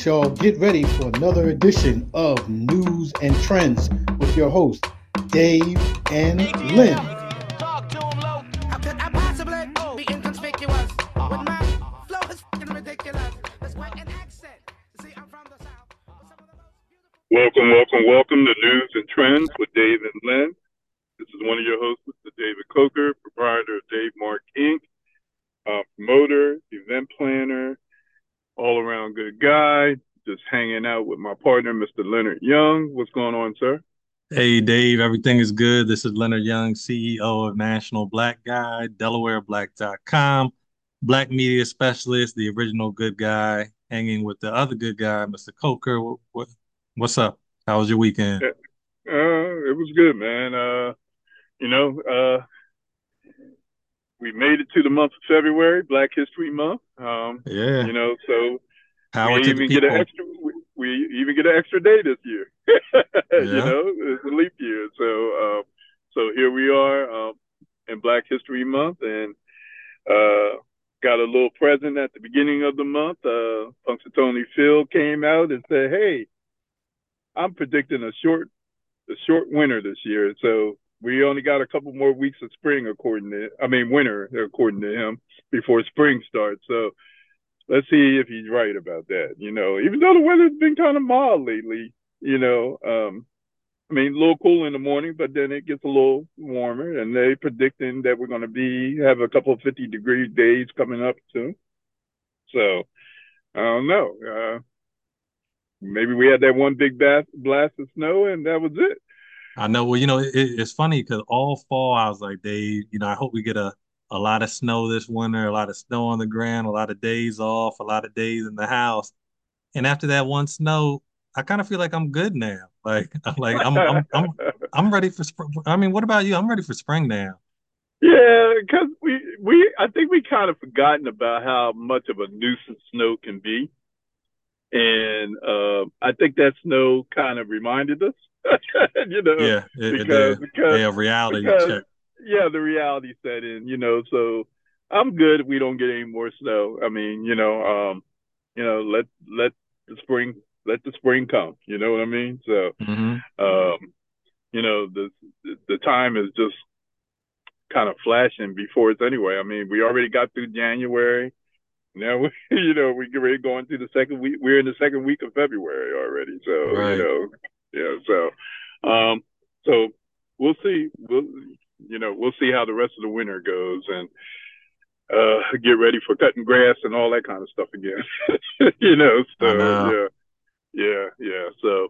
right, y'all, get ready for another edition of Newz and Trendz with your host, Dave and Len. Welcome, welcome, welcome to Newz and Trendz with Dave and Len. This is one of your hosts, Mr. David Coker, proprietor of Dave Mark Inc., uh, promoter, event planner, all around good guy. Just hanging out with my partner, Mr. Leonard Young. What's going on, sir? Hey, Dave. Everything is good. This is Leonard Young, CEO of National Black Guy, DelawareBlack.com, Black Media Specialist, the original good guy, hanging with the other good guy, Mr. Coker. What, what, what's up? How was your weekend? Uh, it was good, man. Uh, you know, uh, we made it to the month of February, Black History Month. Um, yeah. You know, so Power we even get an extra. We, we, even get an extra day this year. yeah. You know, it's a leap year. So, um, so here we are um, in Black History Month, and uh, got a little present at the beginning of the month. Uh, Punxsutawney Phil came out and said, "Hey, I'm predicting a short, a short winter this year. So we only got a couple more weeks of spring, according to, I mean, winter, according to him, before spring starts. So let's see if he's right about that. You know, even though the weather's been kind of mild lately, you know, um, I mean, a little cool in the morning, but then it gets a little warmer, and they predicting that we're going to be have a couple of 50 degree days coming up soon. So I don't know. Uh, maybe we had that one big blast, blast of snow, and that was it. I know. Well, you know, it, it's funny because all fall I was like, Dave, you know, I hope we get a a lot of snow this winter, a lot of snow on the ground, a lot of days off, a lot of days in the house. And after that one snow, I kind of feel like I'm good now. Like, like I'm, I'm, I'm, I'm ready for. I mean, what about you? I'm ready for spring now. Yeah, because we, we, I think we kind of forgotten about how much of a nuisance snow can be, and uh, I think that snow kind of reminded us you know, yeah, it, because, it because yeah, reality because, check. Yeah, the reality set in, you know. So I'm good if we don't get any more snow. I mean, you know, um, you know, let let the spring let the spring come. You know what I mean? So, mm-hmm. um, you know, the the time is just kind of flashing before it's anyway. I mean, we already got through January. Now we, you know, we get ready going through the second week. We're in the second week of February already. So, right. you know, yeah. So, um, so we'll see. We'll, you know, we'll see how the rest of the winter goes and uh, get ready for cutting grass and all that kind of stuff again. you know, so know. yeah, yeah, yeah. So,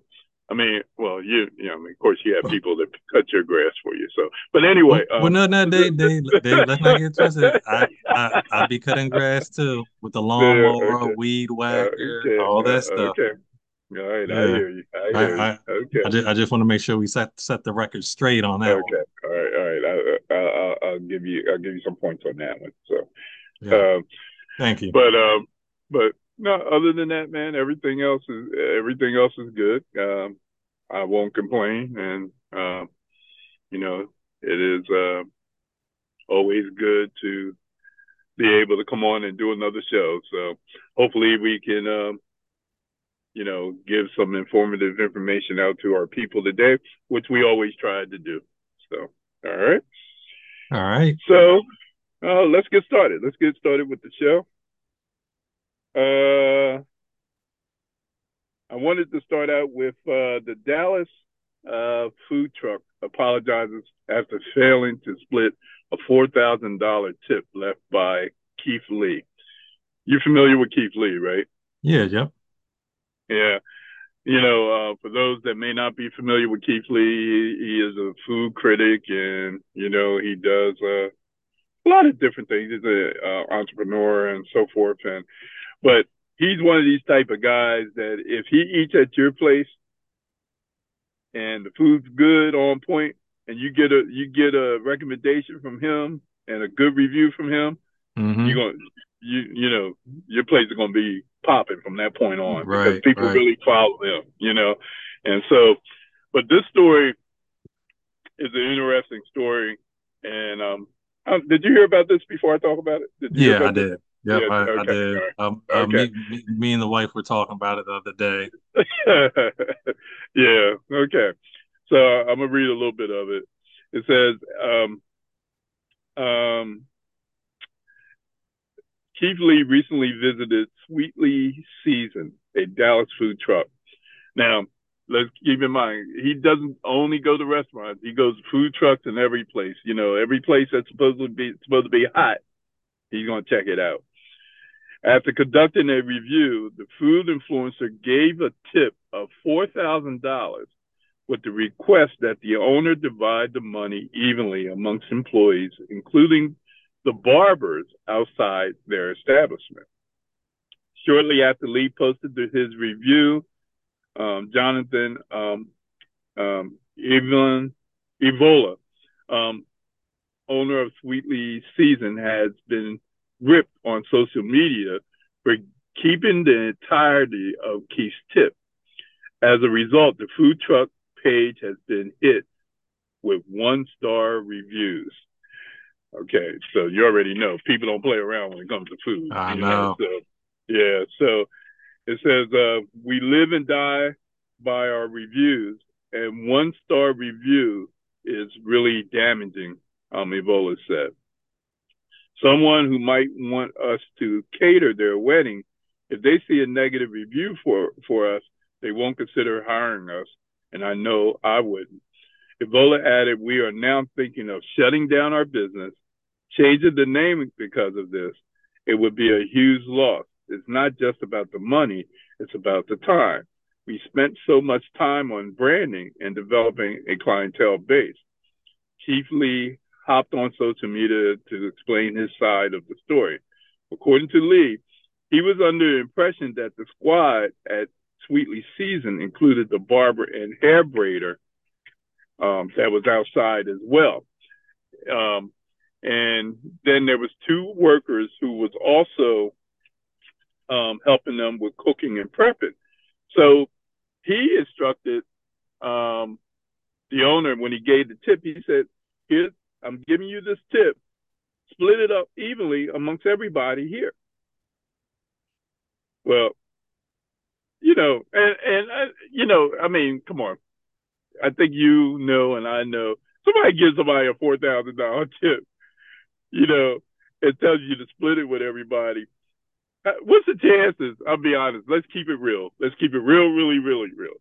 I mean, well, you, you know, I mean, of course, you have people that cut your grass for you. So, but anyway, well, um, well no, no, they, they, they, let's not get twisted. I, I, I be cutting grass too with the lawnmower, okay. weed whacker, uh, okay. all that uh, stuff. Okay. All right, yeah. I hear you. I hear I, you. okay. I just, I just want to make sure we set set the record straight on that. Okay. One. All right. All right. I, I, I'll give you. I'll give you some points on that one. So, yeah. um, thank you. But um, but no. Other than that, man, everything else is everything else is good. Um, I won't complain, and um, you know, it is uh, always good to be able to come on and do another show. So hopefully we can um you know, give some informative information out to our people today, which we always tried to do. So, all right. All right. So, uh, let's get started. Let's get started with the show. Uh, I wanted to start out with uh, the Dallas uh, food truck apologizes after failing to split a $4,000 tip left by Keith Lee. You're familiar with Keith Lee, right? Yeah, yep. Yeah. You know, uh, for those that may not be familiar with Keith Lee, he, he is a food critic and, you know, he does uh, a lot of different things. He's an uh, entrepreneur and so forth. And, but he's one of these type of guys that if he eats at your place and the food's good on point and you get a, you get a recommendation from him and a good review from him, mm-hmm. you're going to, you, you know, your place is going to be popping from that point on right, because people right. really follow them, you know. And so, but this story is an interesting story. And um, um, did you hear about this before I talk about it? Did yeah, I did. Yep, I, okay. I, did. Um, uh, okay. me, me, me, and the wife were talking about it the other day. yeah. Okay. So I'm gonna read a little bit of it. It says, um, um, Keith Lee recently visited Sweetly Season, a Dallas food truck. Now, let's keep in mind, he doesn't only go to restaurants. He goes to food trucks in every place. You know, every place that's supposed to be supposed to be hot, he's gonna check it out. After conducting a review, the food influencer gave a tip of four thousand dollars with the request that the owner divide the money evenly amongst employees, including the barbers outside their establishment. Shortly after Lee posted his review, um, Jonathan um, um, Evan, Evola, um, owner of Sweetly Season, has been ripped on social media for keeping the entirety of Keith's tip. As a result, the food truck page has been hit with one star reviews. Okay, so you already know people don't play around when it comes to food. I know. know. So, yeah, so it says uh, we live and die by our reviews, and one star review is really damaging. Um, Evola said. Someone who might want us to cater their wedding, if they see a negative review for for us, they won't consider hiring us, and I know I wouldn't. Evola added, We are now thinking of shutting down our business, changing the name because of this. It would be a huge loss. It's not just about the money, it's about the time. We spent so much time on branding and developing a clientele base. Keith Lee hopped on social media to explain his side of the story. According to Lee, he was under the impression that the squad at Sweetly Season included the barber and hair braider um, that was outside as well. Um, and then there was two workers who was also um, helping them with cooking and prepping. So he instructed um, the owner when he gave the tip. He said, "Here, I'm giving you this tip. Split it up evenly amongst everybody here." Well, you know, and and uh, you know, I mean, come on. I think you know, and I know. Somebody gives somebody a four thousand dollar tip. You know, it tells you to split it with everybody. Uh, what's the chances? I'll be honest. Let's keep it real. Let's keep it real, really, really real.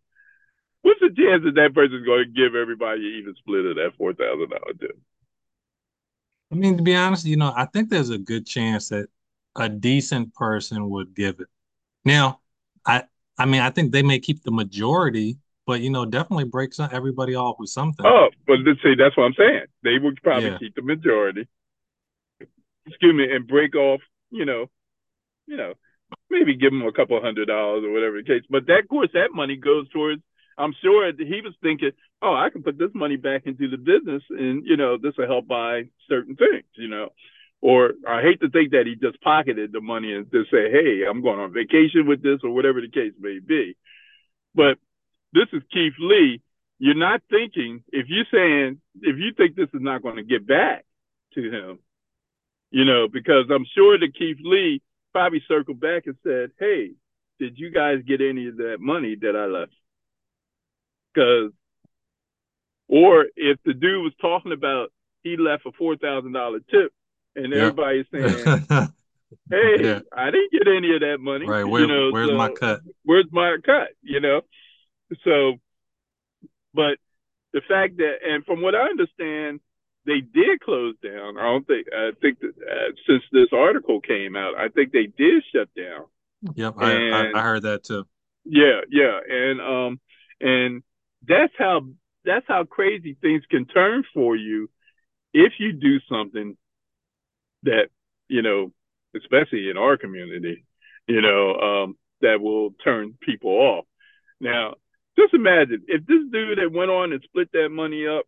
What's the chance that that person's going to give everybody an even split of that four thousand dollar tip? I mean, to be honest, you know, I think there's a good chance that a decent person would give it. Now, I I mean, I think they may keep the majority, but you know, definitely breaks everybody off with something. Oh, but let's see, that's what I'm saying. They would probably yeah. keep the majority. Excuse me, and break off, you know, you know, maybe give him a couple hundred dollars or whatever the case. But that, course, that money goes towards. I'm sure he was thinking, oh, I can put this money back into the business, and you know, this will help buy certain things, you know. Or I hate to think that he just pocketed the money and just say, "Hey, I'm going on vacation with this," or whatever the case may be. But this is Keith Lee. You're not thinking if you're saying if you think this is not going to get back to him, you know, because I'm sure that Keith Lee probably circled back and said, "Hey, did you guys get any of that money that I left?" Because, or if the dude was talking about he left a four thousand dollar tip, and yep. everybody's saying, "Hey, yeah. I didn't get any of that money." Right? Where, you know, where's so, my cut? Where's my cut? You know. So, but the fact that, and from what I understand, they did close down. I don't think. I think that uh, since this article came out, I think they did shut down. Yep, and, I, I heard that too. Yeah, yeah, and um, and that's how that's how crazy things can turn for you if you do something that you know, especially in our community, you know, um, that will turn people off. Now, just imagine if this dude had went on and split that money up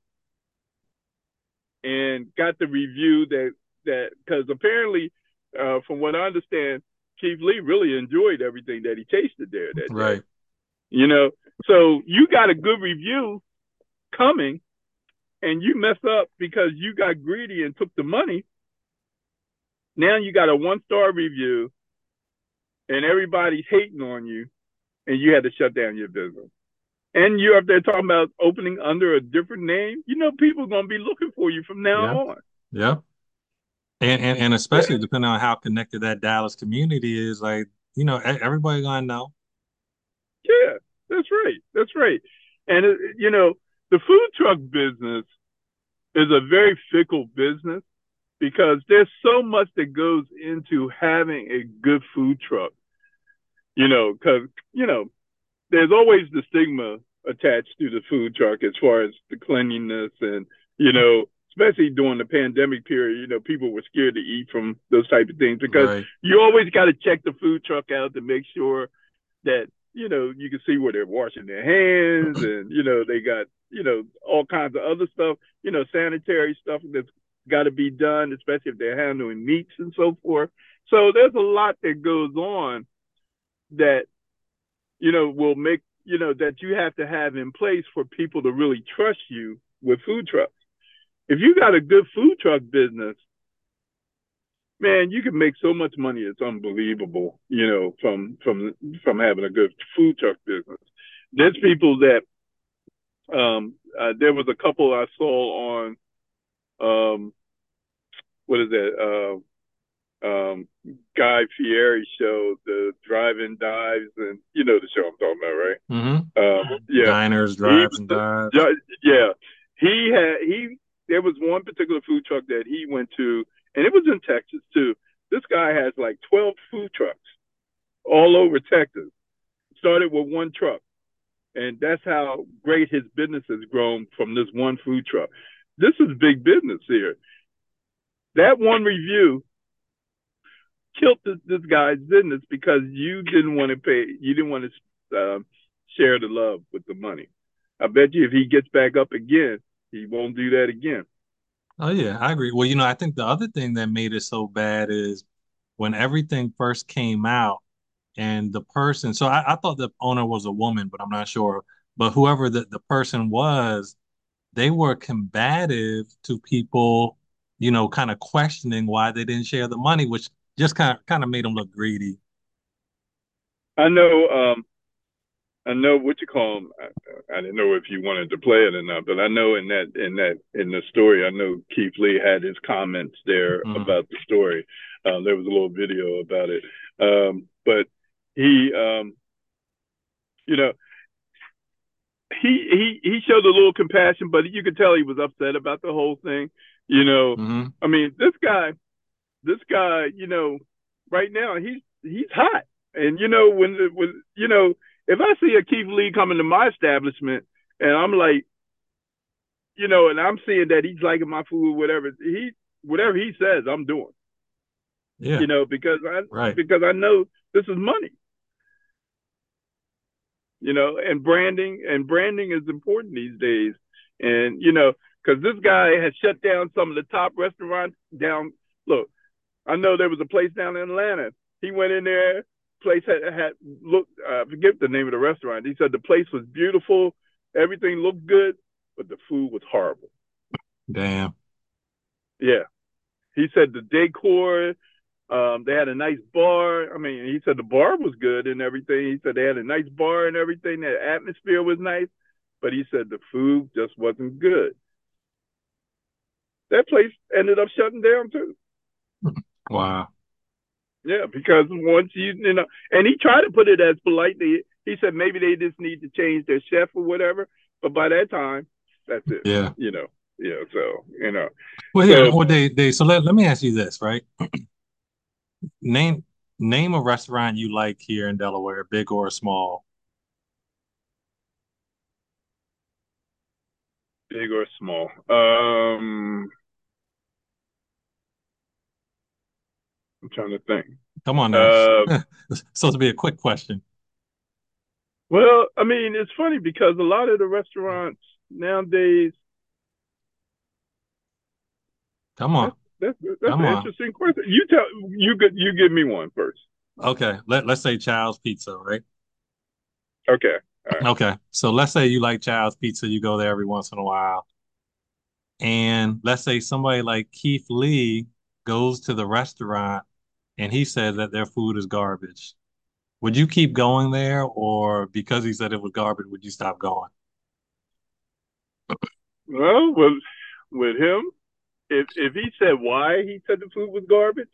and got the review that that because apparently, uh, from what I understand, Keith Lee really enjoyed everything that he tasted there that right. Day. You know, so you got a good review coming, and you mess up because you got greedy and took the money Now you got a one star review, and everybody's hating on you, and you had to shut down your business. And you're up there talking about opening under a different name. You know, people are gonna be looking for you from now yeah. on. Yeah. And, and and especially yeah. depending on how connected that Dallas community is, like you know, everybody gonna know. Yeah, that's right. That's right. And uh, you know, the food truck business is a very fickle business because there's so much that goes into having a good food truck. You know, because you know, there's always the stigma attached to the food truck as far as the cleanliness and you know, especially during the pandemic period, you know, people were scared to eat from those type of things because right. you always got to check the food truck out to make sure that you know you can see where they're washing their hands and you know they got you know all kinds of other stuff, you know, sanitary stuff that's got to be done, especially if they're handling meats and so forth. So there's a lot that goes on that, you know, will make, you know, that you have to have in place for people to really trust you with food trucks. If you got a good food truck business, man, you can make so much money. It's unbelievable, you know, from from from having a good food truck business. There's people that um, uh, there was a couple I saw on um, what is that? Uh, um, Guy Fieri show, the drive-in dives, and you know the show I'm talking about, right? Mm-hmm. Um, yeah, diners, drives, and dives. Yeah, he had he. There was one particular food truck that he went to, and it was in Texas too. This guy has like 12 food trucks all over Texas. Started with one truck, and that's how great his business has grown from this one food truck this is big business here. That one review killed this, this guy's business because you didn't want to pay, you didn't want to uh, share the love with the money. I bet you if he gets back up again, he won't do that again. Oh yeah, I agree. Well, you know, I think the other thing that made it so bad is when everything first came out and the person so I, I thought the owner was a woman, but I'm not sure. But whoever the, the person was, they were combative to people, you know, kind of questioning why they didn't share the money, which just kind of kind of made them look greedy. I know, um, I know what you call them. I, I, didn't know if you wanted to play it or not, but I know in that in that in the story, I know Keith Lee had his comments there mm-hmm. about the story. Um, there was a little video about it, um, but he, um, you know, he he he showed a little compassion, but you could tell he was upset about the whole thing. You know, mm-hmm. I mean, this guy, this guy, you know, right now he's he's hot, and you know when when you know if I see a Keith Lee coming to my establishment and I'm like, you know, and I'm seeing that he's liking my food, whatever he whatever he says, I'm doing. Yeah. You know, because I right. because I know this is money you know, and branding and branding is important these days. And you know, because this guy has shut down some of the top restaurants down. Look, I know there was a place down in Atlanta. He went in there. Place had had look. Uh, forget the name of the restaurant. He said the place was beautiful. Everything looked good, but the food was horrible. Damn. Yeah. He said the decor, um, they had a nice bar. I mean, he said the bar was good and everything. He said they had a nice bar and everything. The atmosphere was nice, but he said the food just wasn't good. That place ended up shutting down too. Wow. Yeah, because once you you know, and he tried to put it as politely. He said maybe they just need to change their chef or whatever. But by that time, that's it. Yeah. You know. Yeah. So you know. Well, yeah. So, well, they they so let let me ask you this, right? name name a restaurant you like here in Delaware, big or small. Big or small. Um, I'm trying to think. Come on now. Uh, it's supposed to be a quick question. Well, I mean, it's funny because a lot of the restaurants nowadays. Come on. That's that's an interesting question. You tell you get you give me one first. Okay. Let let's say Child's Pizza, right? Okay. Right. Okay. So let's say you like Child's Pizza, you go there every once in a while. And let's say somebody like Keith Lee goes to the restaurant and he says that their food is garbage. Would you keep going there, or because he said it was garbage, would you stop going? Well, with with him, if if he said why he said the food was garbage,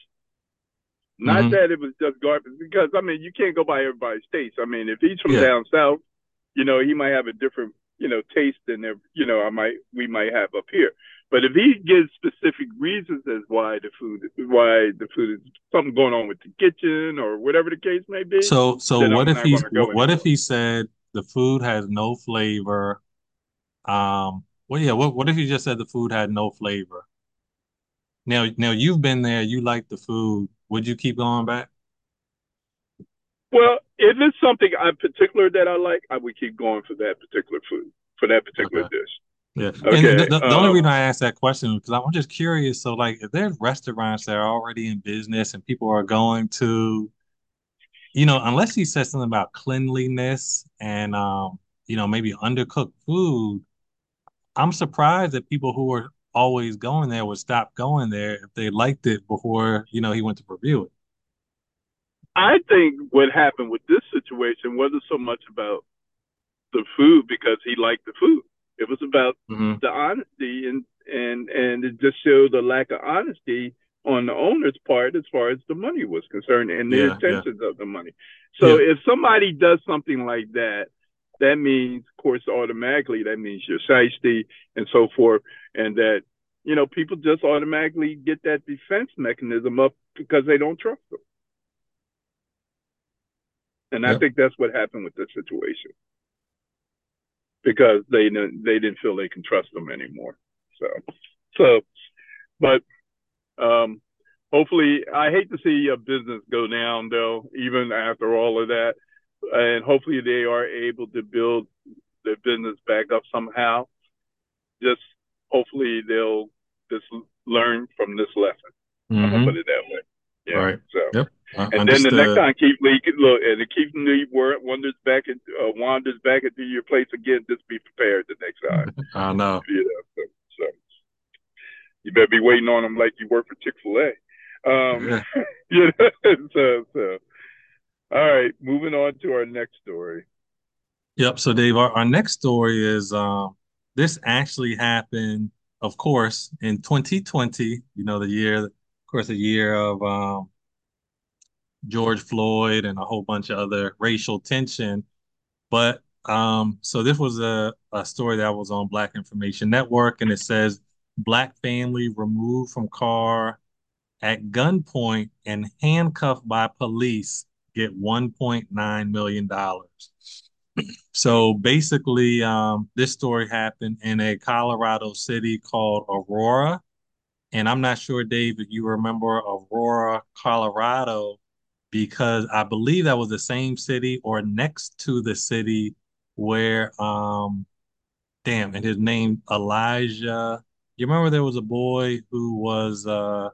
not mm-hmm. that it was just garbage, because I mean you can't go by everybody's taste. I mean, if he's from yeah. down south, you know he might have a different you know taste than you know I might we might have up here. But if he gives specific reasons as why the food why the food is something going on with the kitchen or whatever the case may be. So so what I'm if he's what if he said the food has no flavor? Um well yeah, what what if he just said the food had no flavor? Now now you've been there, you like the food. Would you keep going back? Well, if it's something in particular that I like, I would keep going for that particular food, for that particular okay. dish. Yeah. Okay. And the, the, the only um, reason I asked that question is because I'm just curious. So, like, if there's restaurants that are already in business and people are going to, you know, unless he says something about cleanliness and, um, you know, maybe undercooked food, I'm surprised that people who are always going there would stop going there if they liked it before, you know, he went to review it. I think what happened with this situation wasn't so much about the food because he liked the food. It was about mm-hmm. the honesty and and and it just showed a lack of honesty on the owner's part as far as the money was concerned and the yeah, intentions yeah. of the money. So yeah. if somebody does something like that, that means, of course, automatically that means you're shiesty and so forth, and that you know people just automatically get that defense mechanism up because they don't trust them. And I think that's what happened with this situation because they they didn't feel they can trust them anymore. So, so, but um, hopefully, I hate to see a business go down though, even after all of that, and hopefully they are able to build their business back up somehow. Just hopefully they'll just learn from this lesson. Mm-hmm. Put it that way. Yeah. Right. So. Yep. Uh, and then the next time Keith Lee look and if Keith Lee wanders back and uh, wanders back into your place again, just be prepared the next time. I know. You know, so, so you better be waiting on them like you work for Chick Fil A. Um, yeah. you know, so so. All right, moving on to our next story. Yep. So Dave, our, our next story is um, this actually happened, of course, in 2020. You know, the year, course, a year of um, George Floyd and a whole bunch of other racial tension. But um, so this was a, a story that was on Black Information Network, and it says Black family removed from car at gunpoint and handcuffed by police get $1.9 million. so basically, um, this story happened in a Colorado city called Aurora. And I'm not sure, Dave, if you remember Aurora, Colorado because I believe that was the same city or next to the city where um damn and his name Elijah. You remember there was a boy who was uh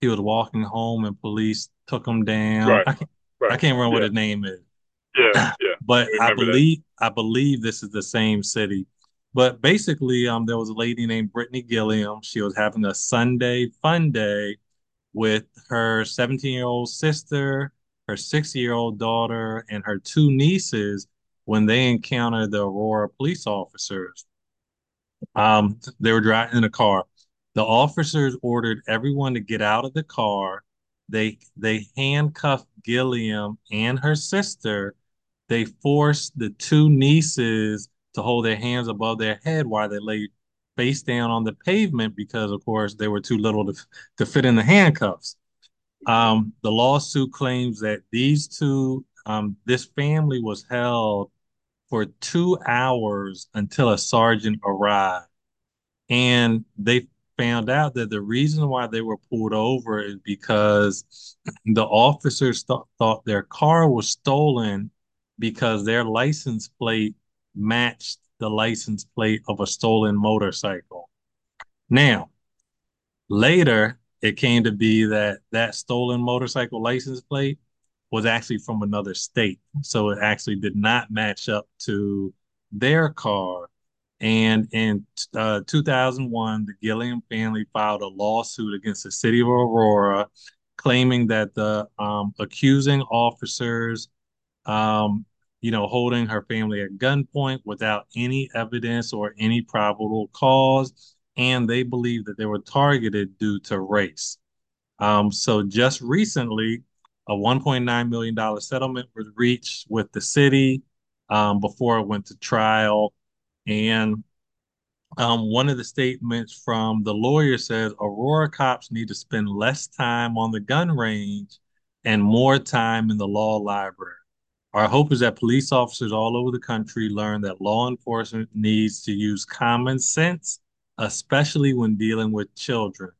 he was walking home and police took him down. Right. I can't right. I can't remember yeah. what his name is. Yeah, yeah. but I, I believe that. I believe this is the same city. But basically, um, there was a lady named Brittany Gilliam. She was having a Sunday fun day with her 17 year old sister, her six year old daughter, and her two nieces when they encountered the Aurora police officers. Um, they were driving in a car. The officers ordered everyone to get out of the car. They they handcuffed Gilliam and her sister. They forced the two nieces to hold their hands above their head while they lay face down on the pavement because, of course, they were too little to, to fit in the handcuffs. Um, the lawsuit claims that these two, um, this family was held for two hours until a sergeant arrived. And they found out that the reason why they were pulled over is because the officers th- thought their car was stolen because their license plate matched the license plate of a stolen motorcycle. Now, later, it came to be that that stolen motorcycle license plate was actually from another state. So it actually did not match up to their car. And in uh, 2001, the Gilliam family filed a lawsuit against the city of Aurora, claiming that the um, accusing officers, um, you know, holding her family at gunpoint without any evidence or any probable cause, and they believe that they were targeted due to race. Um, so just recently, a $1.9 million settlement was reached with the city um, before it went to trial. And um, one of the statements from the lawyer says Aurora cops need to spend less time on the gun range and more time in the law library. Our hope is that police officers all over the country learn that law enforcement needs to use common sense, especially when dealing with children.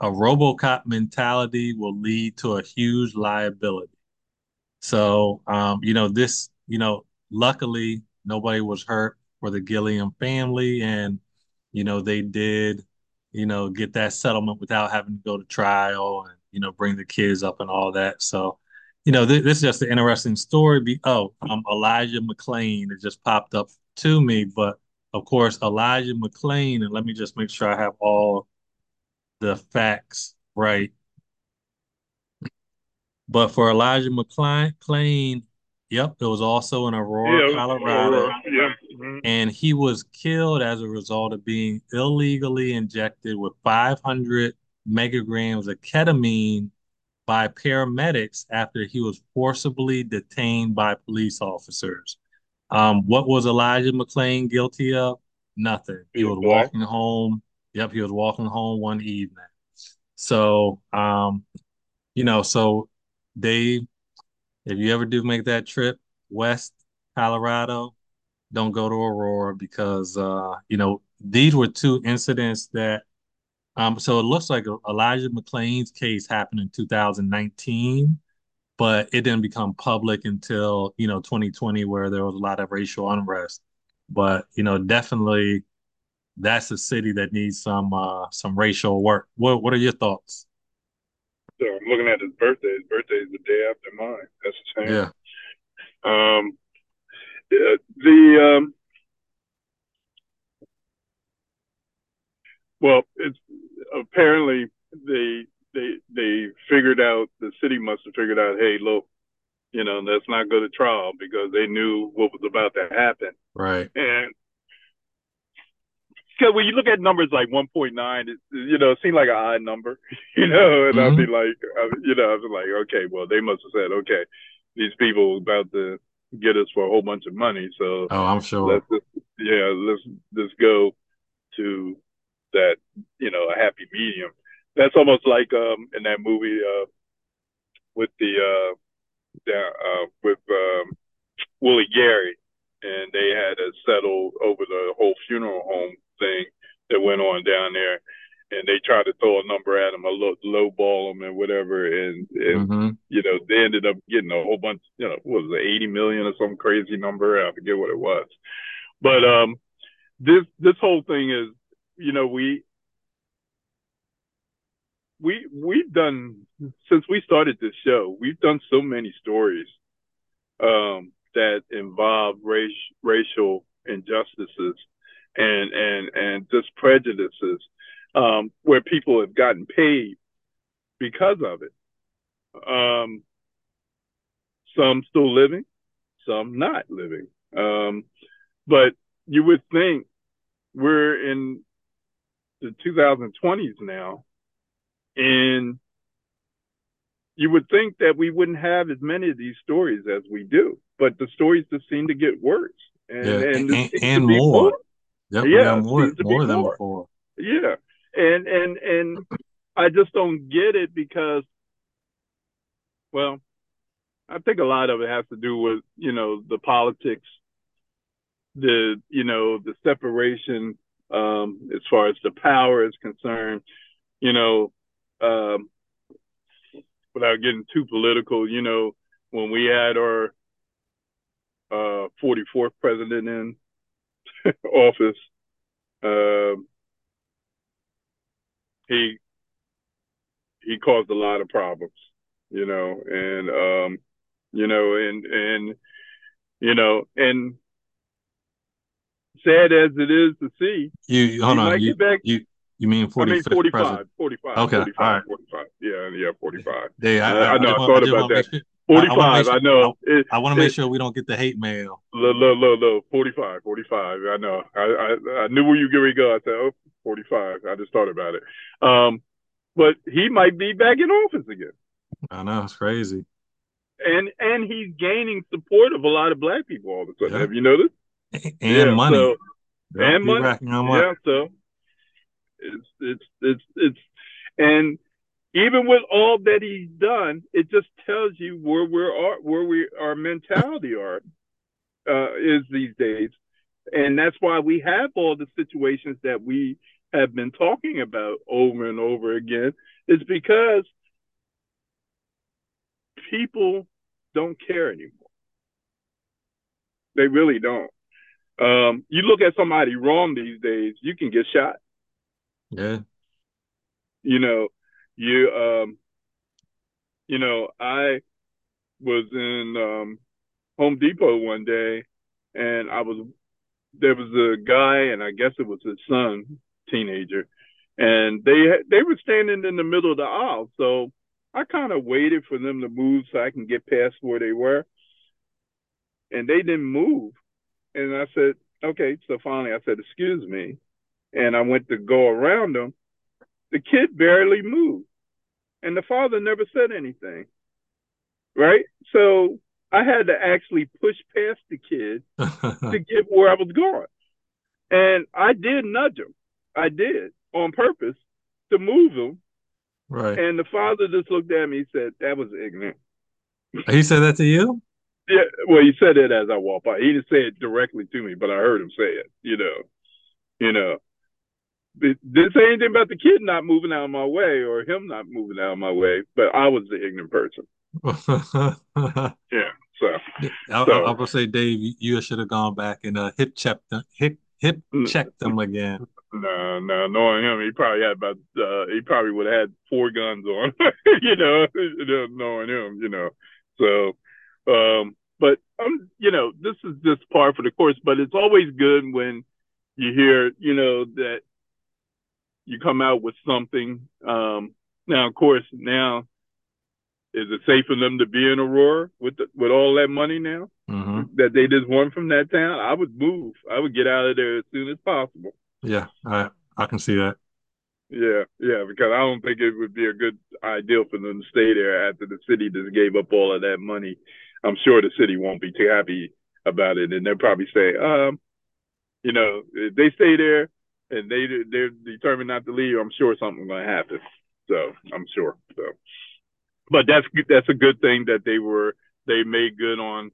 A Robocop mentality will lead to a huge liability. So, um, you know, this, you know, luckily nobody was hurt for the Gilliam family, and you know they did, you know, get that settlement without having to go to trial and you know bring the kids up and all that. So, you know, th- this is just an interesting story. Be oh, um, Elijah McClain it just popped up to me, but of course Elijah McClain, and let me just make sure I have all the facts right. But for Elijah McClain, yep, it was also in Aurora, yeah, Colorado. Aurora. Yeah. Mm-hmm. And he was killed as a result of being illegally injected with 500 megagrams of ketamine by paramedics after he was forcibly detained by police officers. Um, what was Elijah McClain guilty of? Nothing. He was walking home. Yep, he was walking home one evening. So, um, you know, so Dave, if you ever do make that trip west Colorado, don't go to Aurora because uh, you know these were two incidents that um, so it looks like Elijah McClain's case happened in 2019, but it didn't become public until you know 2020, where there was a lot of racial unrest. But you know, definitely, that's a city that needs some uh, some racial work. What What are your thoughts? So I'm looking at his birthday. His birthday is the day after mine. That's the same. Yeah. Um, the um, well, it's apparently they they they figured out the city must have figured out, hey, look, you know, let's not go to trial because they knew what was about to happen. Right. And because when you look at numbers like 1.9, it, you know, it seemed like an odd number, you know, and mm-hmm. I'd be like, you know, I was like, okay, well, they must have said, okay, these people about to get us for a whole bunch of money. So oh, I'm sure. Let's just, yeah, let's just go to that, you know, a happy medium. That's almost like um in that movie uh with the uh uh with um Willie Gary and they had to settle over the whole funeral home thing that went on down there and they tried to throw a number at him, a low, low ball him and whatever, and, and mm-hmm. you know they ended up getting a whole bunch, you know, what was it, eighty million or some crazy number? I forget what it was, but um, this this whole thing is, you know, we we we've done since we started this show, we've done so many stories um, that involve race racial injustices and and and just prejudices um, where people have gotten paid because of it. Um, some still living, some not living. Um, but you would think we're in the 2020s now, and you would think that we wouldn't have as many of these stories as we do, but the stories just seem to get worse and yeah, and, and, and more. more. Yep, yeah, more, more than more. before. Yeah, and and and I just don't get it because, well, I think a lot of it has to do with you know the politics, the you know the separation um, as far as the power is concerned. You know, um, without getting too political, you know, when we had our uh, 44th president in office, um, he he caused a lot of problems, you know, and um, you know, and and you know, and sad as it is to see, you hold on, you, back, you you mean 40, I mean 45, president. 45. Okay, 45, all right. 45. Yeah, yeah, 45. Hey, I, I, I know, I, I thought about that. Sure, 45, I, know. I, I want to make sure we don't get the hate mail. Low, low, low, low, 45, 45. I know. I, I, I knew where you were going to go. I said, oh, 45. I just thought about it. Um, but he might be back in office again. I know, it's crazy. And and he's gaining support of a lot of black people all of a sudden. Yeah. Have you noticed? And Yeah, money. so- and money. racking on money. Yeah, so it's it's it's it's and even with all that he's done, it just tells you where we're are, where we our mentality are uh, is these days, and that's why we have all the situations that we have been talking about over and over again. Is because people don't care anymore. They really don't. Um, you look at somebody wrong these days, you can get shot. Yeah. You know, you um, you know, I was in um, Home Depot one day, and I was there was a guy, and I guess it was his son, teenager, and they they were standing in the middle of the aisle, so I kind of waited for them to move so I can get past where they were, and they didn't move, and I said, okay, so finally I said, excuse me, and I went to go around them. The kid barely moved, and the father never said anything, right? So I had to actually push past the kid to get where I was going. And I did nudge him. I did on purpose to move him. right. And the father just looked at me and said, That was ignorant. He said that to you? Yeah, well, he said it as I walked by. He didn't say it directly to me, but I heard him say it, you know. You know. It didn't say anything about the kid not moving out of my way or him not moving out of my way, but I was the ignorant person. Yeah. So I, So- I would say, Dave, you, you should have gone back and uh, hip checked them, hip hip Mm. checked them again. No, no, knowing him, he probably had about uh, he probably would have had four guns on, you know, knowing him, you know. So, um, but um, you know, this is just par for the course. But it's always good when you hear, you know, that you come out with something. Um, now, of course, now is it safe for them to be in Aurora with the, with all that money now hmm that they just won from that town? I would move. I would get out of there as soon as possible. Yeah, I I can see that. Yeah, yeah, because I don't think it would be a good ideal for them to stay there after the city just gave up all of that money. I'm sure the city won't be too happy about it, and they'll probably say, um, you know, if they stay there and they they're determined not to leave, I'm sure something's going to happen. So I'm sure. So, but that's that's a good thing that they were they made good on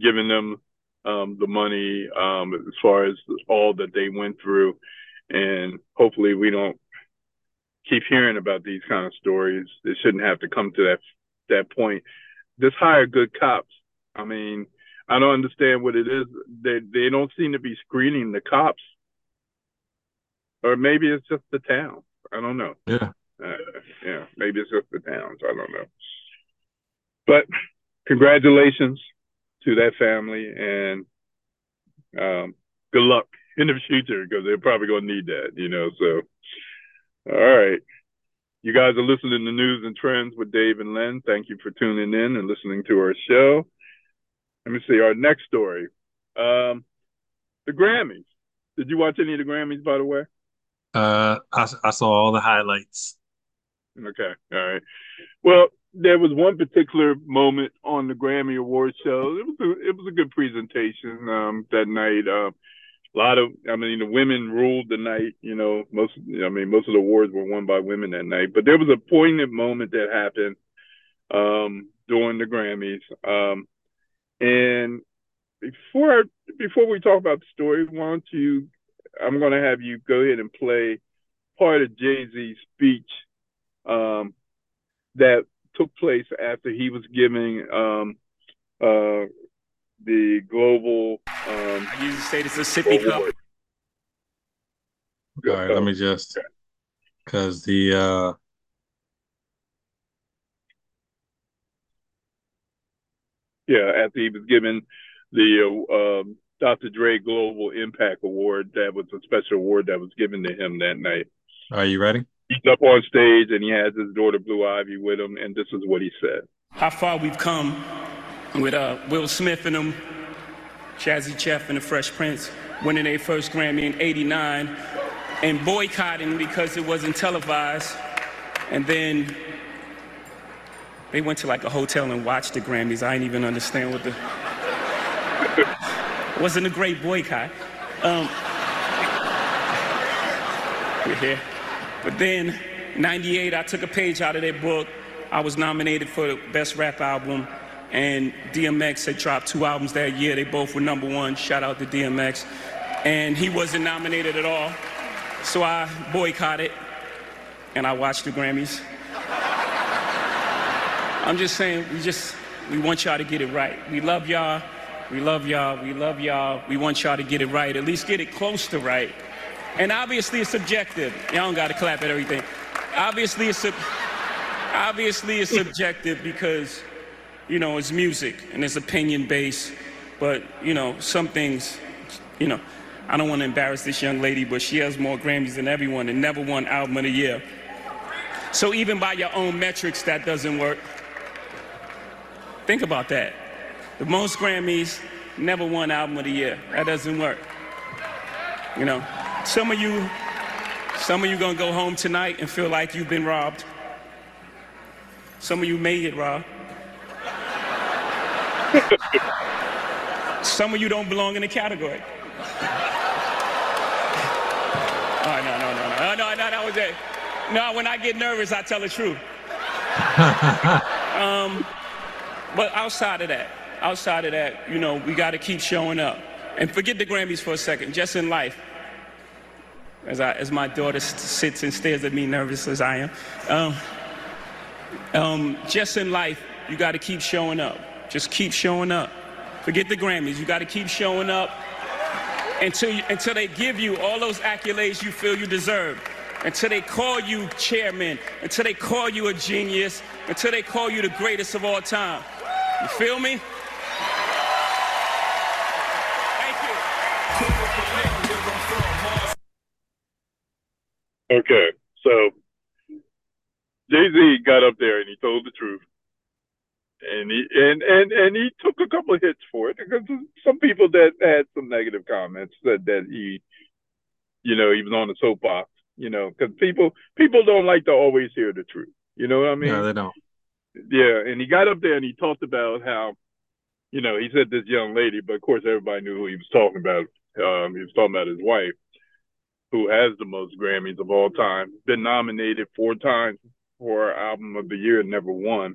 giving them um, the money um, as far as all that they went through, and hopefully we don't keep hearing about these kind of stories. It shouldn't have to come to that that point. Just hire good cops. I mean, I don't understand what it is. They they don't seem to be screening the cops, or maybe it's just the town. I don't know. Yeah. Uh, yeah, maybe it's just the towns. I don't know. But congratulations to that family and um, good luck in the future because they're probably going to need that, you know. So, all right. You guys are listening to Newz and Trendz with Dave and Len. Thank you for tuning in and listening to our show. Let me see our next story. Um, the Grammys. Did you watch any of the Grammys, by the way? Uh, I I saw all the highlights. Okay, all right. Well, there was one particular moment on the Grammy Awards show. It was a, it was a good presentation um, that night. Uh, a lot of, I mean, the women ruled the night. You know, most, I mean, most of the awards were won by women that night. But there was a poignant moment that happened um, during the Grammys. Um, and before before we talk about the story, why don't you? I'm going to have you go ahead and play part of Jay Z's speech um, that took place after he was giving um, uh, the global um, I use say this is a sippy cup. All right, let me just because the uh Yeah, after he was given the uh, um, Dr. Dre Global Impact Award. That was a special award that was given to him that night. Are you ready? He's up on stage and he has his daughter Blue Ivy with him, and this is what he said. How far we've come with uh, Will Smith and them, Jazzy Jeff and the Fresh Prince winning their first Grammy in 89 and boycotting because it wasn't televised. And then they went to like a hotel and watched the Grammys. I didn't even understand what the. wasn't a great boycott. Um, we're here. But then, 98, I took a page out of their book. I was nominated for the Best Rap Album, and DMX had dropped two albums that year. They both were number one. Shout out to DMX. And he wasn't nominated at all. So I boycotted, and I watched the Grammys. I'm just saying, we just, we want y'all to get it right. We love y'all. We love y'all. We love y'all. We want y'all to get it right. At least get it close to right. And obviously it's subjective. Y'all don't got to clap at everything. Obviously it's obviously it's subjective because you know it's music and it's opinion based. But you know some things, you know, I don't want to embarrass this young lady, but she has more Grammys than everyone and never won Album of the Year. So even by your own metrics, that doesn't work. Think about that. The most Grammys, never won Album of the Year. That doesn't work. You know. Some of you, some of you gonna go home tonight and feel like you've been robbed. Some of you may get robbed. some of you don't belong in the category. Oh, no, no, no, no, no, no, that was it. No, when I get nervous, I tell the truth. um, but outside of that, outside of that, you know, we got to keep showing up. And forget the Grammys for a second, just in life as, I, as my daughter sits and stares at me nervous as I am. Um, um, just in life, you got to keep showing up. Just keep showing up. Forget the Grammys. You got to keep showing up until, you, until they give you all those accolades you feel you deserve. Until they call you chairman. Until they call you a genius. Until they call you the greatest of all time. You feel me? Okay, so Jay Z got up there and he told the truth, and he and and and he took a couple of hits for it because some people that had some negative comments said that he, you know, he was on the soapbox, you know, because people people don't like to always hear the truth. You know what I mean? No, they don't. Yeah, and he got up there and he talked about how, you know, he said this young lady, but of course everybody knew who he was talking about. Um, he was talking about his wife who has the most Grammys of all time, been nominated four times for Album of the Year, never won.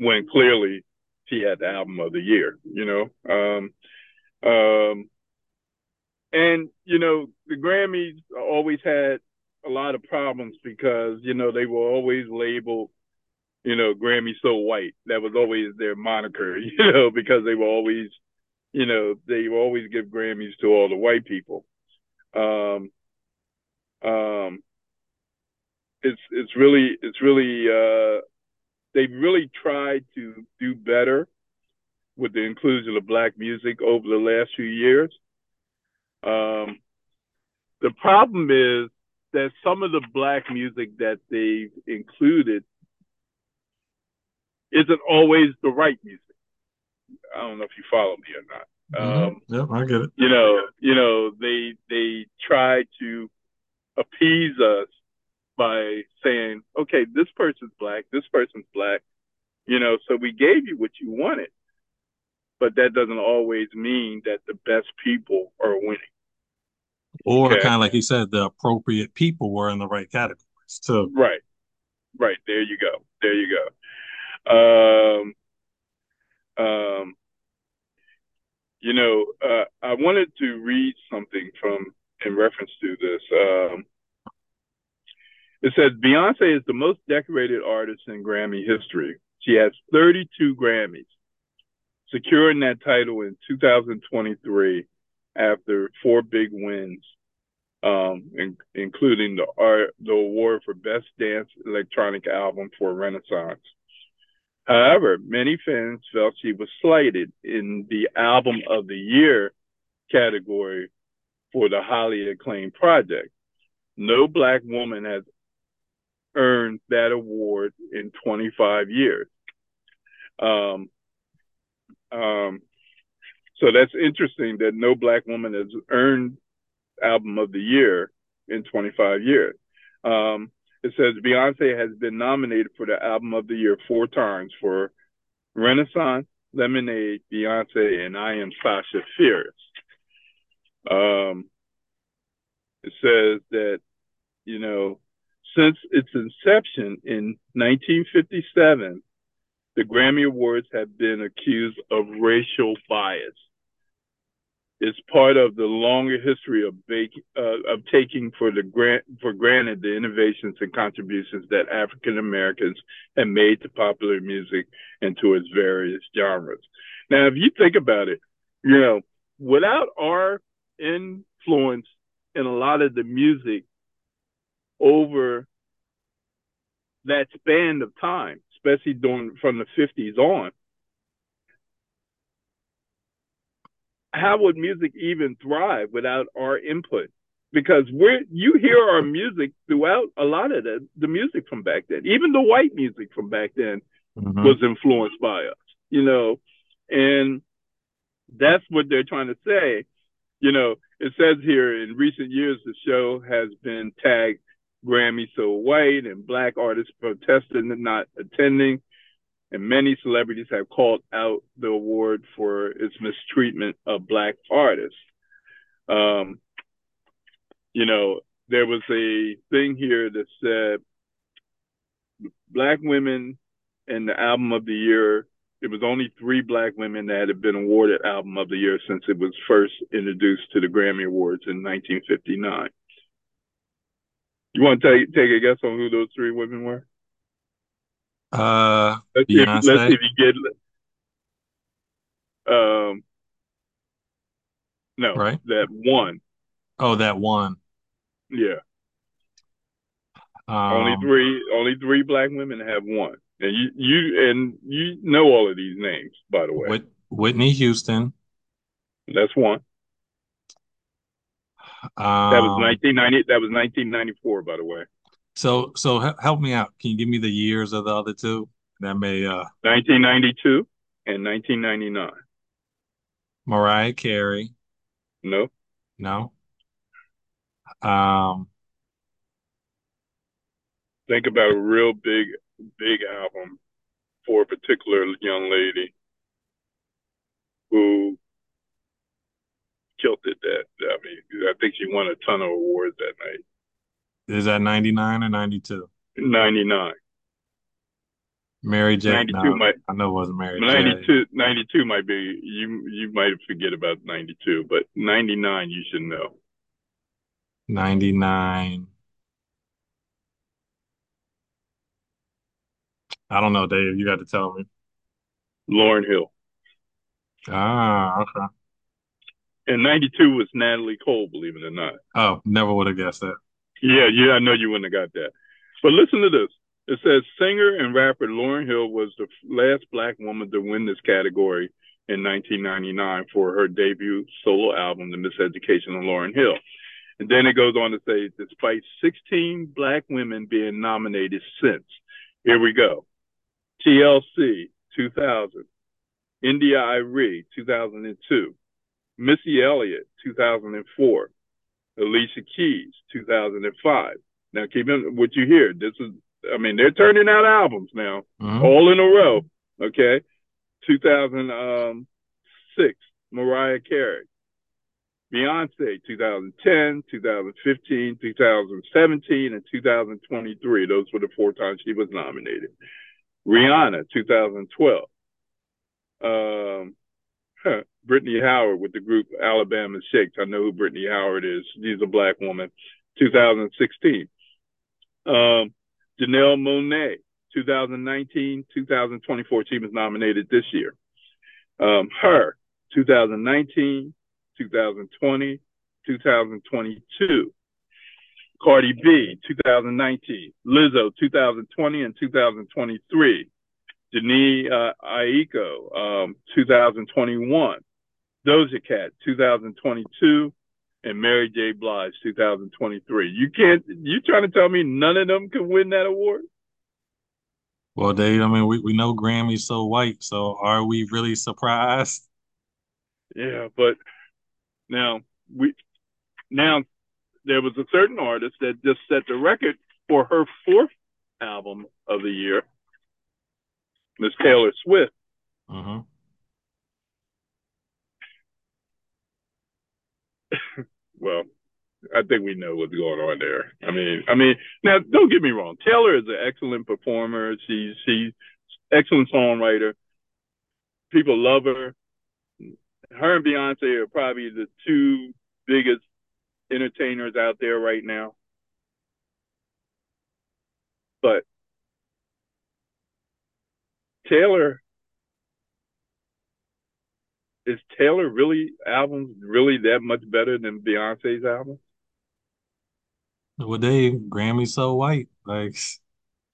When clearly she had the Album of the Year, you know. Um, um, and you know the Grammys always had a lot of problems because you know they were always labeled, you know, Grammy so white. That was always their moniker, you know, because they were always, you know, they always give Grammys to all the white people um, um, it's it's really it's really uh, they've really tried to do better with the inclusion of black music over the last few years. Um, the problem is that some of the black music that they've included isn't always the right music. I don't know if you follow me or not. Mm-hmm. Um, yep, I get it. You know, you know, they they try to appease us by saying, okay, this person's black, this person's black, you know, so we gave you what you wanted, but that doesn't always mean that the best people are winning. Or okay. kind of like you said, the appropriate people were in the right categories too. Right, right. There you go. There you go. Um, um, you know, uh, I wanted to read something from in reference to this. Um, it says Beyonce is the most decorated artist in Grammy history. She has 32 Grammys, securing that title in 2023 after four big wins, um, in, including the art, the award for Best Dance Electronic Album for Renaissance. However, many fans felt she was slighted in the Album of the Year category for the highly acclaimed project. No black woman has earned that award in 25 years. Um, um, so that's interesting that no black woman has earned Album of the Year in 25 years. Um, it says Beyonce has been nominated for the Album of the Year four times for Renaissance, Lemonade, Beyonce, and I Am Sasha Fierce. Um, it says that, you know, since its inception in 1957, the Grammy Awards have been accused of racial bias It's part of the longer history of, uh, of taking for grant for granted the innovations and contributions that African Americans have made to popular music and to its various genres. Now, if you think about it, you know, without our influence in a lot of the music over that span of time, especially during from the 50s on, how would music even thrive without our input? Because we're you hear our music throughout a lot of the, the music from back then. Even the white music from back then mm-hmm. was influenced by us, you know. And that's what they're trying to say. You know, it says here in recent years the show has been tagged Grammy so white and black artists protested not attending and many celebrities have called out the award for its mistreatment of black artists. Um, you know, there was a thing here that said black women in the album of the year. It was only three black women that had been awarded album of the year since it was first introduced to the Grammy Awards in 1959. You want to take take a guess on who those three women were? Uh, let's see, if, let's see if you get. Um, no, right. That one. Oh, that one. Yeah. Um, only three. Only three black women have one, and you you and you know all of these names, by the way. Whitney Houston. That's one. Um, that was 1990. That was 1994, by the way. So so help me out. Can you give me the years of the other two? That may uh 1992 and 1999. Mariah Carey. No. No. Um think about a real big big album for a particular young lady who killed it that I mean I think she won a ton of awards that night. Is that 99 or 92? 99. Mary J. 92 no, might, I know it wasn't Mary 92, J. 92 might be, you you might forget about 92, but 99 you should know. 99. I don't know, Dave. You got to tell me. Lauryn Hill. Ah, okay. And 92 was Natalie Cole, believe it or not. Oh, never would have guessed that. Yeah, yeah, I know you wouldn't have got that. But listen to this. It says singer and rapper Lauryn Hill was the last black woman to win this category in 1999 for her debut solo album, The Miseducation of Lauryn Hill. And then it goes on to say, despite 16 black women being nominated since, here we go. TLC, 2000. India.Arie, 2002. Missy Elliott, 2004. Alicia Keys, 2005. Now, keep in what you hear. This is, I mean, they're turning out albums now, mm-hmm. all in a row. Okay, 2006, Mariah Carey, Beyonce, 2010, 2015, 2017, and 2023. Those were the four times she was nominated. Rihanna, 2012. Um, Brittany Howard with the group Alabama Shakes. I know who Brittany Howard is. She's a black woman. 2016. Um, Janelle Monáe, 2019, 2024. She was nominated this year. Um, her, 2019, 2020, 2022. Cardi B, 2019. Lizzo, 2020 and 2023. Jhené uh, Aiko, um, 2021. Doja Cat, 2022. And Mary J. Blige, 2023. You can't, you trying to tell me none of them can win that award? Well, Dave, I mean, we, we know Grammy's so white, so are we really surprised? Yeah, but now we now there was a certain artist that just set the record for her fourth album of the year, Miss Taylor Swift. Mm-hmm. well, I think we know what's going on there. I mean, I mean, now don't get me wrong. Taylor is an excellent performer. She's she's excellent songwriter. People love her. Her and Beyonce are probably the two biggest entertainers out there right now. But Taylor is Taylor really albums really that much better than Beyonce's album? Well, Dave, Grammy's so white. Like,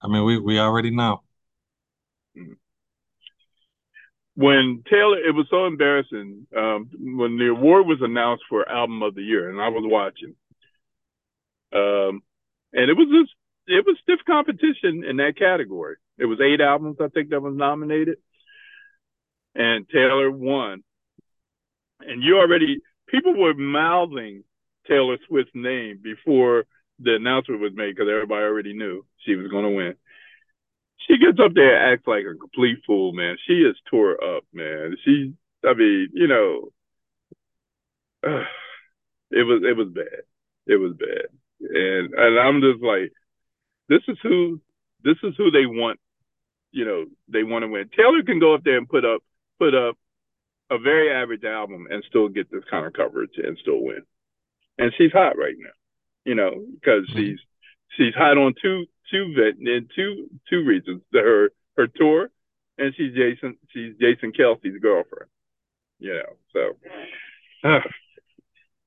I mean, we we already know. When Taylor, it was so embarrassing um, when the award was announced for album of the year, and I was watching, um, and it was just it was stiff competition in that category. It was eight albums I think that was nominated, and Taylor won. And you already people were mouthing Taylor Swift's name before the announcement was made because everybody already knew she was going to win. She gets up there and acts like a complete fool, man. She is tore up, man. She, I mean, you know, uh, it was it was bad. It was bad, and and I'm just like, this is who this is who they want. You know, they want to win. Taylor can go up there and put up put up a very average album and still get this kind of coverage and still win. And she's hot right now you know, because mm-hmm. she's she's hot on two two and two two reasons. Her her tour and she's Jason she's Jason Kelce's girlfriend. You know, so uh,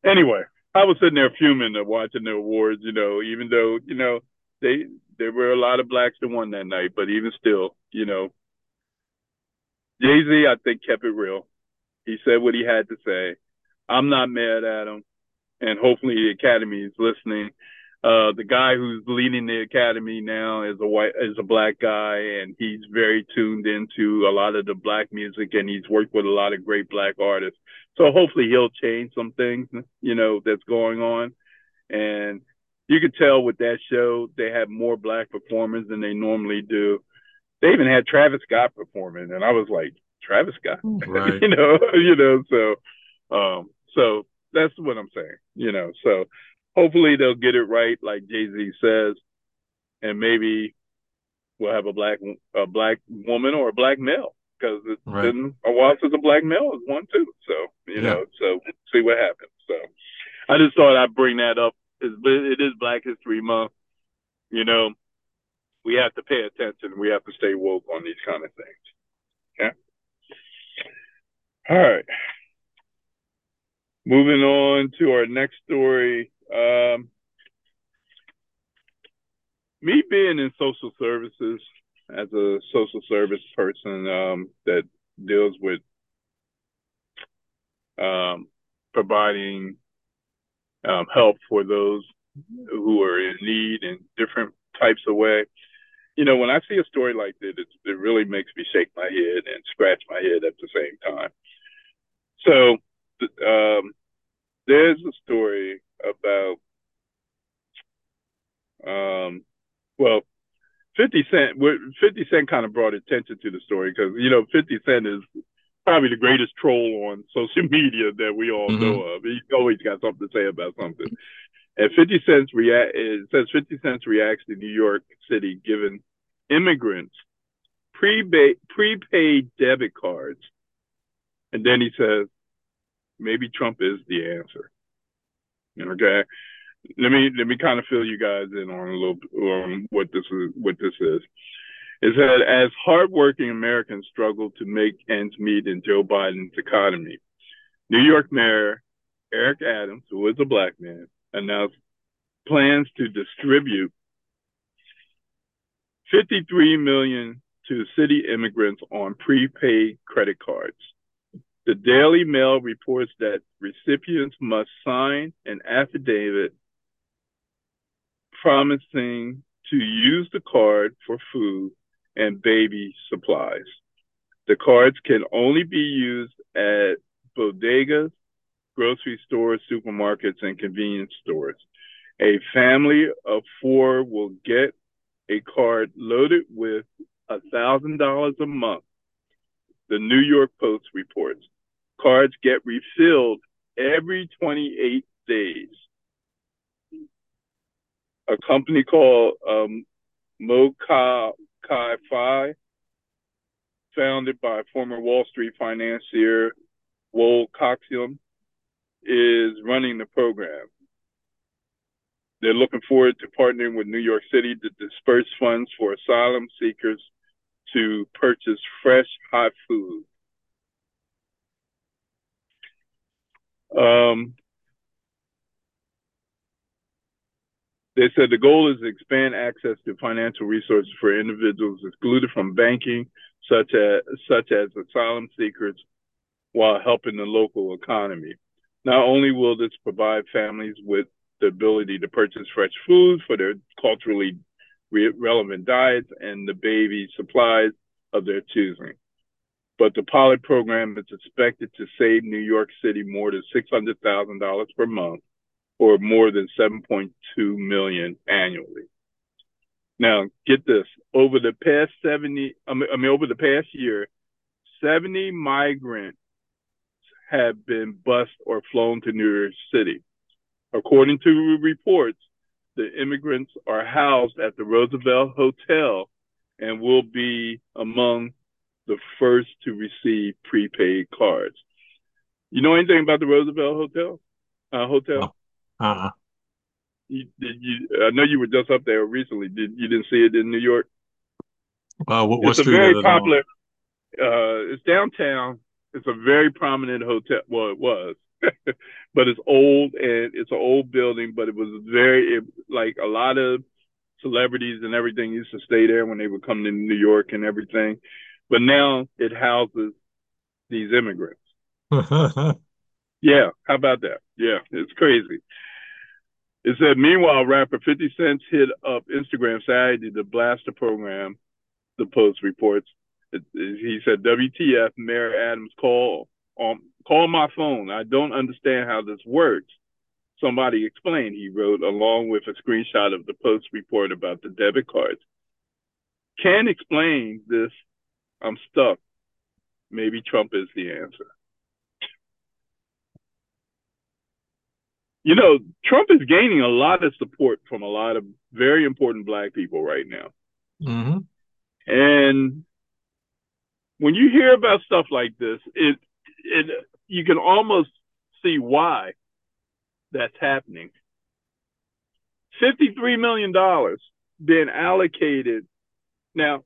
anyway, I was sitting there fuming watching the awards, you know, even though, you know, they there were a lot of blacks that won that night, but even still, you know, Jay Z, I think, kept it real. He said what he had to say. I'm not mad at him and hopefully the academy is listening. Uh, the guy who's leading the academy now is a white, is a black guy, and he's very tuned into a lot of the black music, and he's worked with a lot of great black artists. So hopefully he'll change some things, you know, that's going on. And you could tell with that show, they had more black performers than they normally do. They even had Travis Scott performing, and I was like, Travis Scott, right. you know, you know, so, um, so that's what I'm saying. You know, so hopefully they'll get it right, like Jay Z says, and maybe we'll have a black a black woman or a black male because it's right. been a while since a black male has won too. So you yeah. know, so see what happens. So I just thought I'd bring that up. It's, it is Black History Month. You know, we have to pay attention. We have to stay woke on these kind of things. Okay. All right. Moving on to our next story. Um, me being in social services as a social service person um, that deals with um, providing um, help for those who are in need in different types of way. You know, when I see a story like this, it, it really makes me shake my head and scratch my head at the same time. So, um, there's a story about um well 50 cent 50 cent kind of brought attention to the story because you know 50 cent is probably the greatest troll on social media that we all mm-hmm. know of he's always got something to say about something and 50 cents react it says 50 cents reacts to new york city giving immigrants prepaid prepaid debit cards and then he says maybe Trump is the answer. Okay. Let me let me kind of fill you guys in on a little on what this is what this is. Is that as hardworking Americans struggle to make ends meet in Joe Biden's economy, New York Mayor Eric Adams, who is a black man, announced plans to distribute 53 million to city immigrants on prepaid credit cards. The Daily Mail reports that recipients must sign an affidavit promising to use the card for food and baby supplies. The cards can only be used at bodegas, grocery stores, supermarkets, and convenience stores. A family of four will get a card loaded with $1,000 a month. The New York Post reports cards get refilled every 28 days. A company called um, Mokai Fi, founded by former Wall Street financier Wole Coaxum, is running the program. They're looking forward to partnering with New York City to disperse funds for asylum seekers to purchase fresh, hot food. Um, they said the goal is to expand access to financial resources for individuals excluded from banking, such as such as asylum seekers, while helping the local economy. Not only will this provide families with the ability to purchase fresh food for their culturally re- relevant diets and the baby supplies of their choosing. But the pilot program is expected to save New York City more than $600,000 per month or more than 7.2 million annually. Now, get this, over the past 70 I mean, I mean over the past year, 70 migrants have been bused or flown to New York City. According to reports, the immigrants are housed at the Roosevelt Hotel and will be among the first to receive prepaid cards. You know anything about the Roosevelt Hotel? Uh, hotel? Uh-uh. You, did you, I know you were just up there recently. Did you didn't see it in New York? Uh, what, what it's a very popular. Uh, it's downtown. It's a very prominent hotel. Well, it was, but it's old and it's an old building. But it was very it, like a lot of celebrities and everything used to stay there when they would come to New York and everything. But now it houses these immigrants. yeah, how about that? Yeah, it's crazy. It said, meanwhile, rapper 50 Cent hit up Instagram Saturday to blast the program, the Post reports. It, it, he said, WTF, Mayor Adams, call, um, call my phone. I don't understand how this works. Somebody explain, he wrote, along with a screenshot of the Post report about the debit cards. Can't explain this. I'm stuck. Maybe Trump is the answer. You know, Trump is gaining a lot of support from a lot of very important black people right now. Mm-hmm. And when you hear about stuff like this, it it you can almost see why that's happening. Fifty-three million dollars being allocated. Now,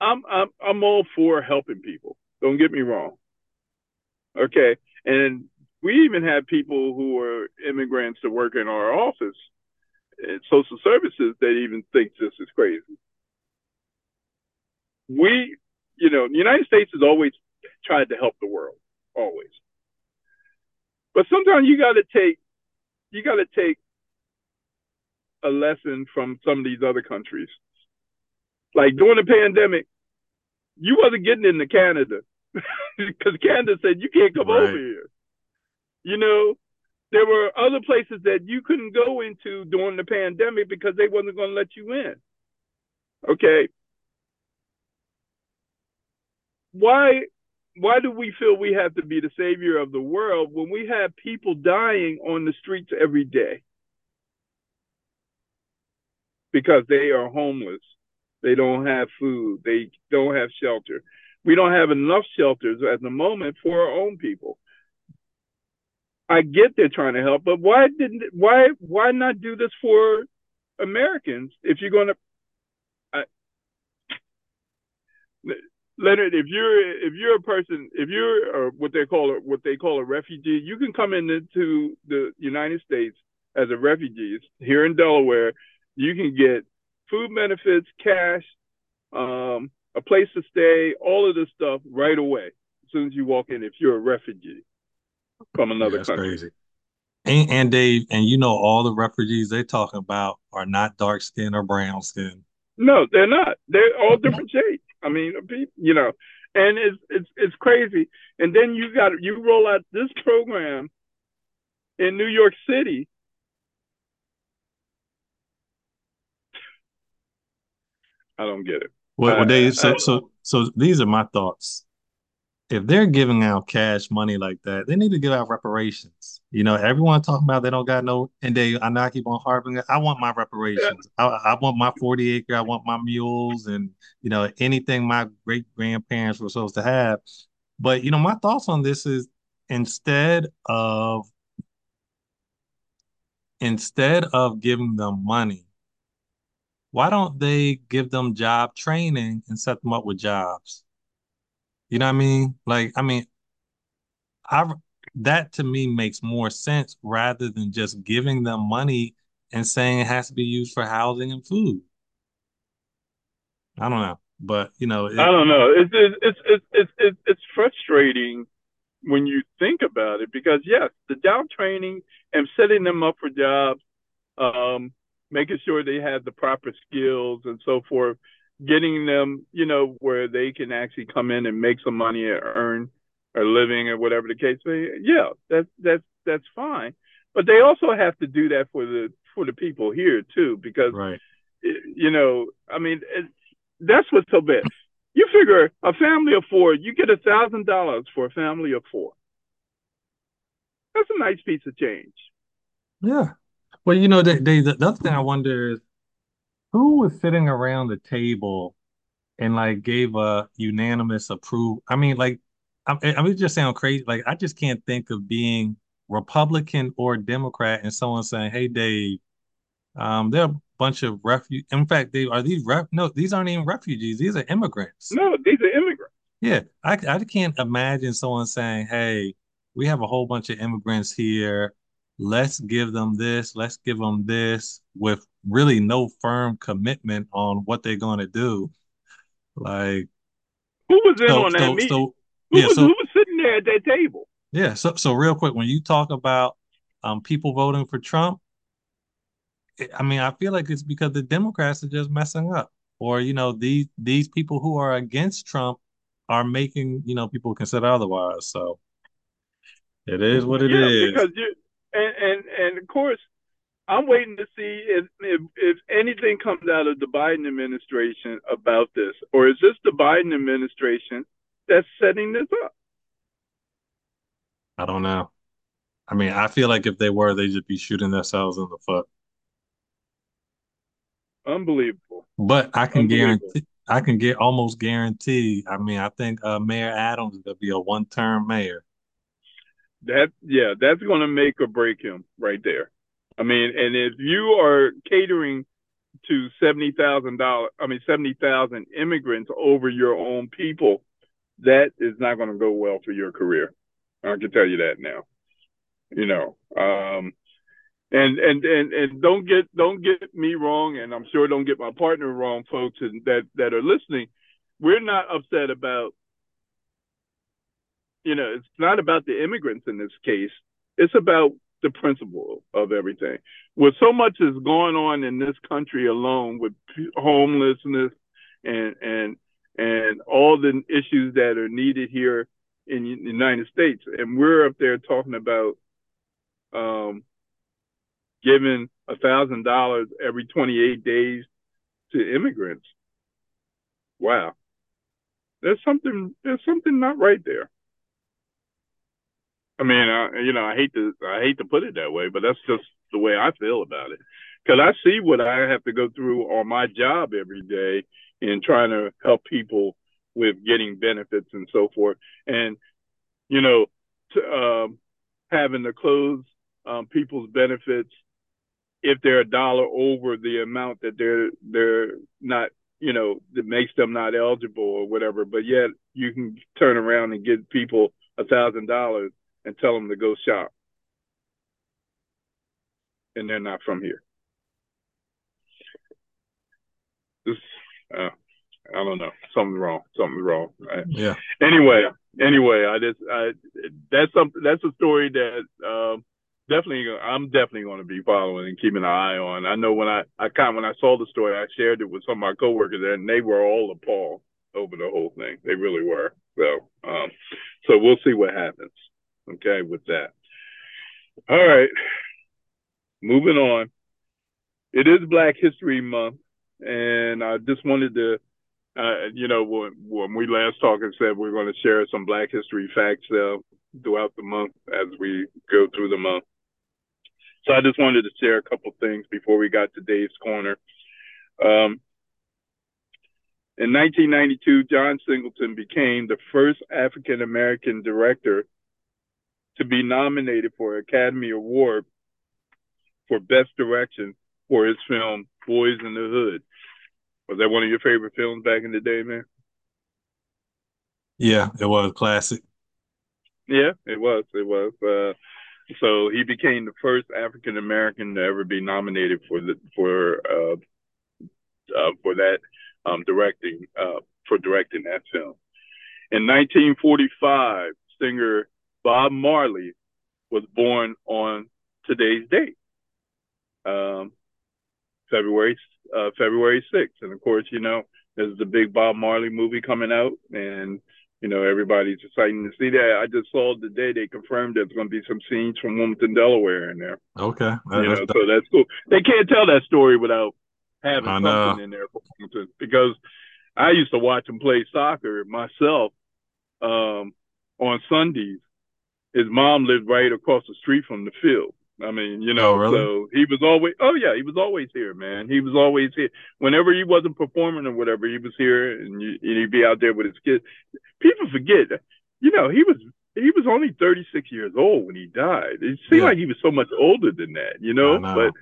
I'm I'm I'm all for helping people. Don't get me wrong. Okay, and we even had people who were immigrants to work in our office at social services that even think this is crazy. We, you know, the United States has always tried to help the world, always. But sometimes you got to take, you got to take a lesson from some of these other countries. Like during the pandemic, you wasn't getting into Canada because Canada said you can't come right. over here. You know, there were other places that you couldn't go into during the pandemic because they wasn't going to let you in. Okay. Why why do we feel we have to be the savior of the world when we have people dying on the streets every day? Because they are homeless. They don't have food. They don't have shelter. We don't have enough shelters at the moment for our own people. I get they're trying to help, but why didn't why why not do this for Americans if you're going to? I, Leonard, if you're if you're a person, if you're what they call a, what they call a refugee, you can come into the United States as a refugee here in Delaware. You can get food benefits, cash, um, a place to stay, all of this stuff right away as soon as you walk in. If you're a refugee from another yeah, country, crazy. And, and Dave, and you know, all the refugees they talking about are not dark skin or brown skin. No, they're not. They're all different shades. I mean, you know, and it's it's it's crazy. And then you got you roll out this program in New York City. I don't get it. Well, well Dave, so so so these are my thoughts if they're giving out cash money like that, they need to give out reparations. You know, everyone talking about they don't got no, and they, I know I keep on harping. I want my reparations. I, I, want my 40 acre. I want my mules and, you know, anything my great grandparents were supposed to have. But, you know, my thoughts on this is instead of, instead of giving them money, why don't they give them job training and set them up with jobs? You know what I mean? Like, I mean, I that to me makes more sense rather than just giving them money and saying it has to be used for housing and food. I don't know, but you know, it, I don't know. It's it's it's it's it's frustrating when you think about it because yes, the job training and setting them up for jobs, um, making sure they have the proper skills and so forth getting them, you know, where they can actually come in and make some money or earn a living or whatever the case may be. Yeah, that's that's that's fine. But they also have to do that for the for the people here too, because right. you know, I mean, it, that's what's so bad. You figure a family of four, you get a thousand dollars for a family of four. That's a nice piece of change. Yeah. Well, you know, they, they, the other thing I wonder is who was sitting around the table and like gave a unanimous approval? I mean, like, I, I mean, just sound crazy. Like, I just can't think of being Republican or Democrat and someone saying, "Hey, Dave, um, there are a bunch of refugees. In fact, they are these ref. No, these aren't even refugees. These are immigrants. No, these are immigrants. Yeah, I I can't imagine someone saying, "Hey, we have a whole bunch of immigrants here let's give them this, let's give them this with really no firm commitment on what they're going to do. Like, who was in so, on that so, meeting? So, who, yeah, was, so, who was sitting there at that table? Yeah. So, so real quick, when you talk about um, people voting for Trump, I mean, I feel like it's because the Democrats are just messing up, or you know, these these people who are against Trump are making you know people consider otherwise. So it is what it yeah, is. Because you, and and and of course, I'm waiting to see if, if if anything comes out of the Biden administration about this, or is this the Biden administration that's setting this up? I don't know. I mean, I feel like if they were, they'd just be shooting themselves in the foot. Unbelievable. But I can guarantee, I can get almost guarantee. I mean, I think uh, Mayor Adams is gonna be a one-term mayor that yeah, that's going to make or break him right there. I mean, and if you are catering to seventy thousand dollars, I mean seventy thousand immigrants over your own people, that is not going to go well for your career. I can tell you that now. You know, um, and and and and don't get don't get me wrong, and I'm sure don't get my partner wrong, folks, and that that are listening. We're not upset about you know, it's not about the immigrants in this case. It's about the principle of everything. With so much is going on in this country alone with homelessness and and and all the issues that are needed here in the United States, and we're up there talking about um, giving a thousand dollars every 28 days to immigrants. Wow, there's something there's something not right there. I mean, I, you know, I hate to I hate to put it that way, but that's just the way I feel about it. Because I see what I have to go through on my job every day in trying to help people with getting benefits and so forth, and you know, to, um, having to close um, people's benefits if they're a dollar over the amount that they're they're not you know that makes them not eligible or whatever but yet you can turn around and get people a thousand dollars and tell them to go shop. And they're not from here. This, uh, I don't know. Something's wrong. Something's wrong. Yeah. Anyway, anyway, I just I that's something that's a story that um, definitely I'm definitely going to be following and keeping an eye on. I know when I I kind of, when I saw the story, I shared it with some of my coworkers, there, and they were all appalled over the whole thing. They really were. So um, so we'll see what happens. Okay, with that. All right, moving on. It is Black History Month, and I just wanted to uh, you know, when, when we last talked and said we're going to share some Black History facts uh, throughout the month as we go through the month. So I just wanted to share a couple things before we got to Dave's Corner. Um, in 1992, John Singleton became the first African American director to be nominated for an Academy Award for Best Direction for his film Boys in the Hood. Was that one of your favorite films back in the day, man? Yeah, it was classic. Yeah, it was. It was. Uh, so he became the first African American to ever be nominated for the for uh, uh, for that um, directing uh, for directing that film. In 1945, singer Bob Marley was born on today's date, um, February uh, February 6th. And of course, you know, there's the big Bob Marley movie coming out, and you know everybody's excited to see that. I just saw today they confirmed there's going to be some scenes from Wilmington, Delaware, in there. Okay, you know, so that's cool. They can't tell that story without having something in there for Wilmington because I used to watch them play soccer myself um, on Sundays. His mom lived right across the street from the field. I mean, you know, oh, really? so he was always, oh yeah, he was always here, man. He was always here. Whenever he wasn't performing or whatever, he was here, and, you, and he'd be out there with his kids. People forget, you know, he was he was only 36 years old when he died. It seemed yeah. like he was so much older than that, you know. know. But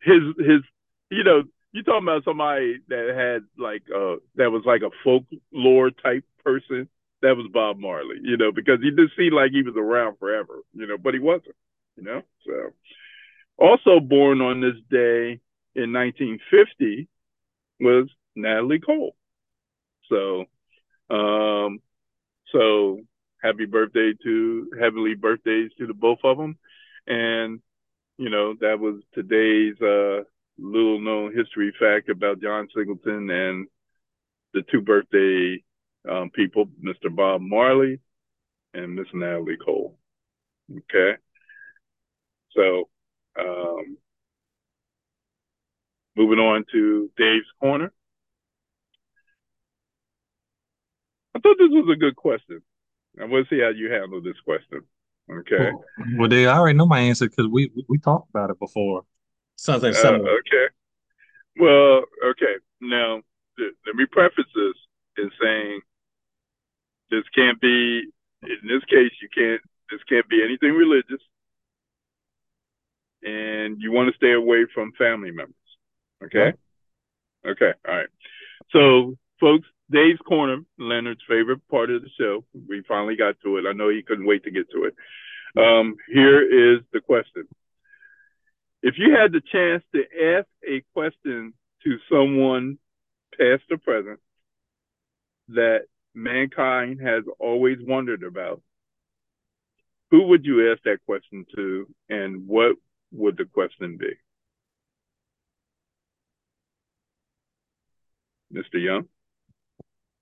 his his, you know, you talking about somebody that had like uh that was like a folklore type person. That was Bob Marley, you know, because he did seem like he was around forever, you know, but he wasn't you know. So, also born on this day in 1950 was Natalie Cole. So, um, so happy birthday to heavenly birthdays to the both of them, and you know that was today's uh, little known history fact about John Singleton and the two birthday um, people, Mr. Bob Marley and Miss Natalie Cole. Okay. So, um, moving on to Dave's corner. I thought this was a good question. I want to see how you handle this question. Okay. Well, well Dave, I already know my answer because we we talked about it before. Something similar. Uh, okay. Well, okay. Now, th- let me preface this in saying this can't be. In this case, you can't. This can't be anything religious and you want to stay away from family members. Okay. Okay. All right. So, folks, Dave's Corner, Leonard's favorite part of the show. We finally got to it. I know he couldn't wait to get to it. Um, here is the question. If you had the chance to ask a question to someone, past or present, that mankind has always wondered about, who would you ask that question to, and what would the question be? Mr. Young?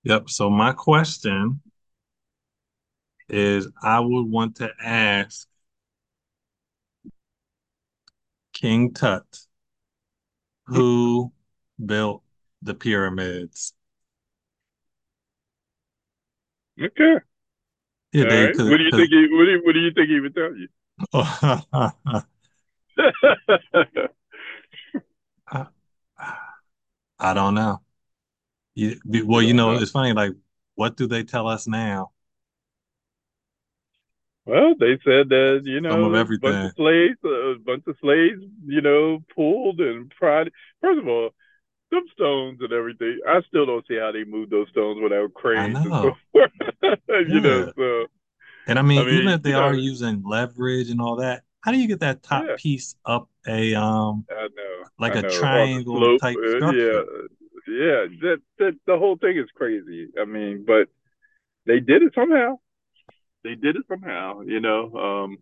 Yep. So my question is I would want to ask King Tut who built the pyramids. Okay. Yeah, they, right. What do you think? He, what do you, what do you think he would tell you? I, I don't know. You, well, you know, it's funny. Like, what do they tell us now? Well, they said that you know, Some of everything. bunch of slaves, a bunch of slaves, you know, pulled and pried. First of all, some stones and everything. I still don't see how they move those stones without cranes. I know. you yeah. know, so. And I mean, I mean even if they are know, using leverage and all that, how do you get that top yeah. piece up a um I know like I a know. triangle type uh, structure? Yeah, yeah, that that the whole thing is crazy. I mean, but they did it somehow. They did it somehow, you know. Um,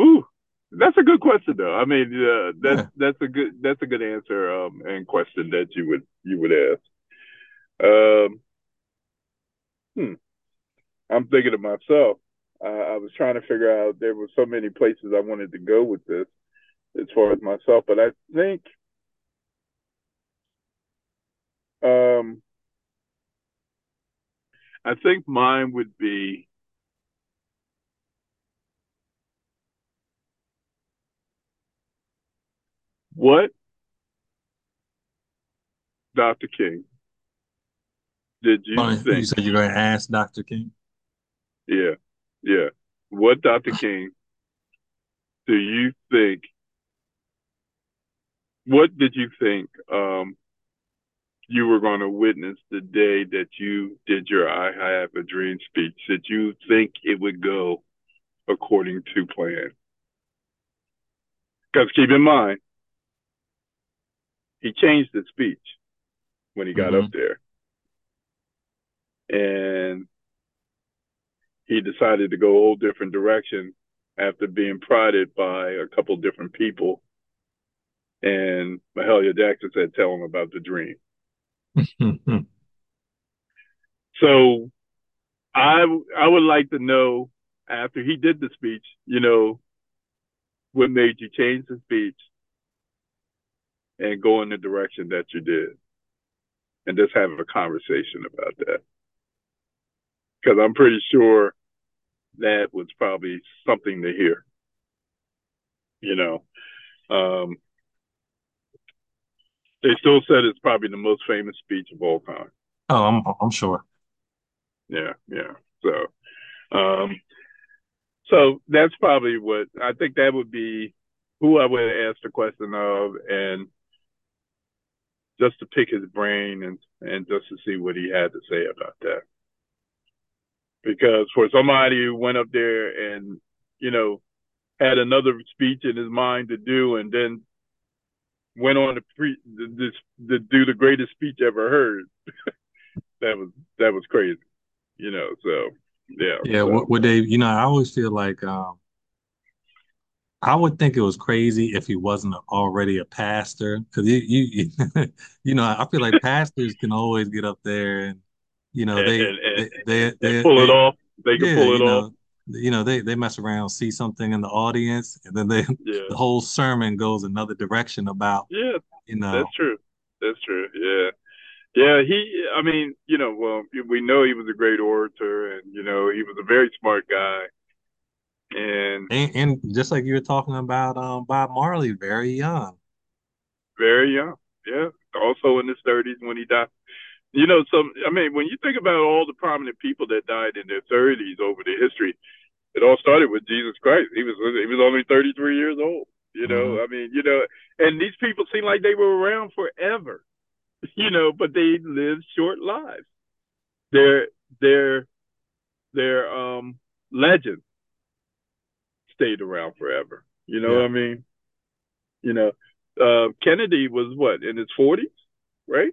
ooh, that's a good question, though. I mean, uh, that's yeah. that's a good that's a good answer um, and question that you would you would ask. Um, hmm. I'm thinking to myself. Uh, I was trying to figure out. There were so many places I wanted to go with this, as far as myself, but I think um, I think mine would be what Dr. King did you think? You said you're going to ask Dr. King? Yeah, yeah. What Dr. King do you think? What did you think um, you were going to witness the day that you did your I Have a Dream speech? Did you think it would go according to plan? Because keep in mind, he changed the speech when he got mm-hmm. up there. And he decided to go a whole different direction after being prodded by a couple different people. And Mahalia Jackson said, Tell him about the dream. so I I would like to know after he did the speech, you know, what made you change the speech and go in the direction that you did, and just have a conversation about that. Because I'm pretty sure that was probably something to hear. You know, um, they still said it's probably the most famous speech of all time. Oh, I'm I'm sure. Yeah, yeah. So, um, so that's probably what I think. That would be who I would ask the question of, and just to pick his brain and and just to see what he had to say about that. Because for somebody who went up there and you know had another speech in his mind to do, and then went on to pre to do the greatest speech ever heard. that was that was crazy, you know. So yeah, yeah. So. What, what Dave? You know, I always feel like um, I would think it was crazy if he wasn't already a pastor, because you you you know I feel like pastors can always get up there and you know they and, and, they, they, they, pull they, it off. They can yeah, pull it off. Know, you know they they mess around see something in the audience and then they yeah. the whole sermon goes another direction about yeah you know that's true that's true yeah yeah he i mean you know well we know he was a great orator and you know he was a very smart guy and and, and just like you were talking about um bob marley very young very young yeah also in his 30s when he died you know, some I mean, when you think about all the prominent people that died in their 30s over the history, it all started with Jesus Christ. He was he was only 33 years old. You know, mm-hmm. I mean, you know, and these people seem like they were around forever. You know, but they lived short lives. Their their their um legend stayed around forever. You know yeah. what I mean? You know, uh, Kennedy was what in his 40s, right?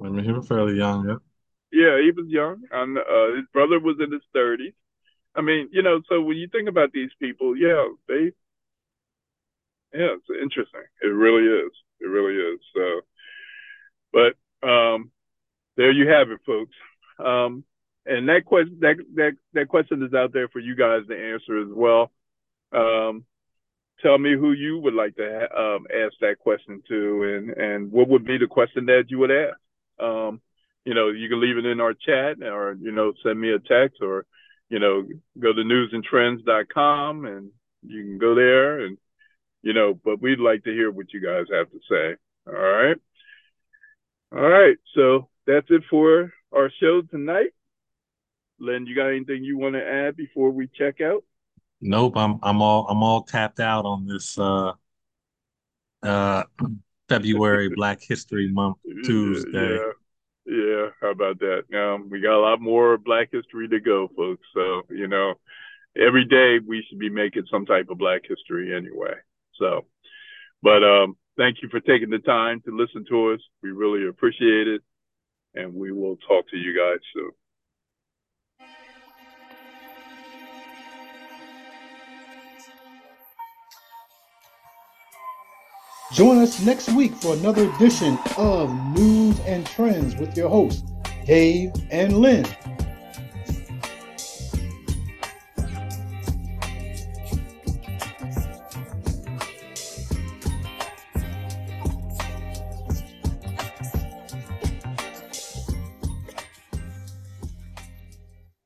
I mean, he was fairly young, yeah. Yeah, he was young, and uh, his brother was in his 30s. I mean, you know, so when you think about these people, yeah, they, yeah, it's interesting. It really is. It really is. So, but um, there you have it, folks. Um, and that question, that that that question is out there for you guys to answer as well. Um, tell me who you would like to ha- um, ask that question to, and and what would be the question that you would ask. Um, you know, you can leave it in our chat, or you know, send me a text, or you know, go to newzandtrendz.com and you can go there and, you know, but we'd like to hear what you guys have to say. All right. All right. So that's it for our show tonight. Len, you got anything you want to add before we check out? Nope. I'm I'm all I'm all tapped out on this uh uh February Black History Month Tuesday. Yeah. Yeah, how about that? Um, we got a lot more Black history to go, folks. So you know, every day we should be making some type of Black history anyway. So, but um, thank you for taking the time to listen to us. We really appreciate it. And we will talk to you guys soon. Join us next week for another edition of Newz and Trendz with your hosts, Dave and Len.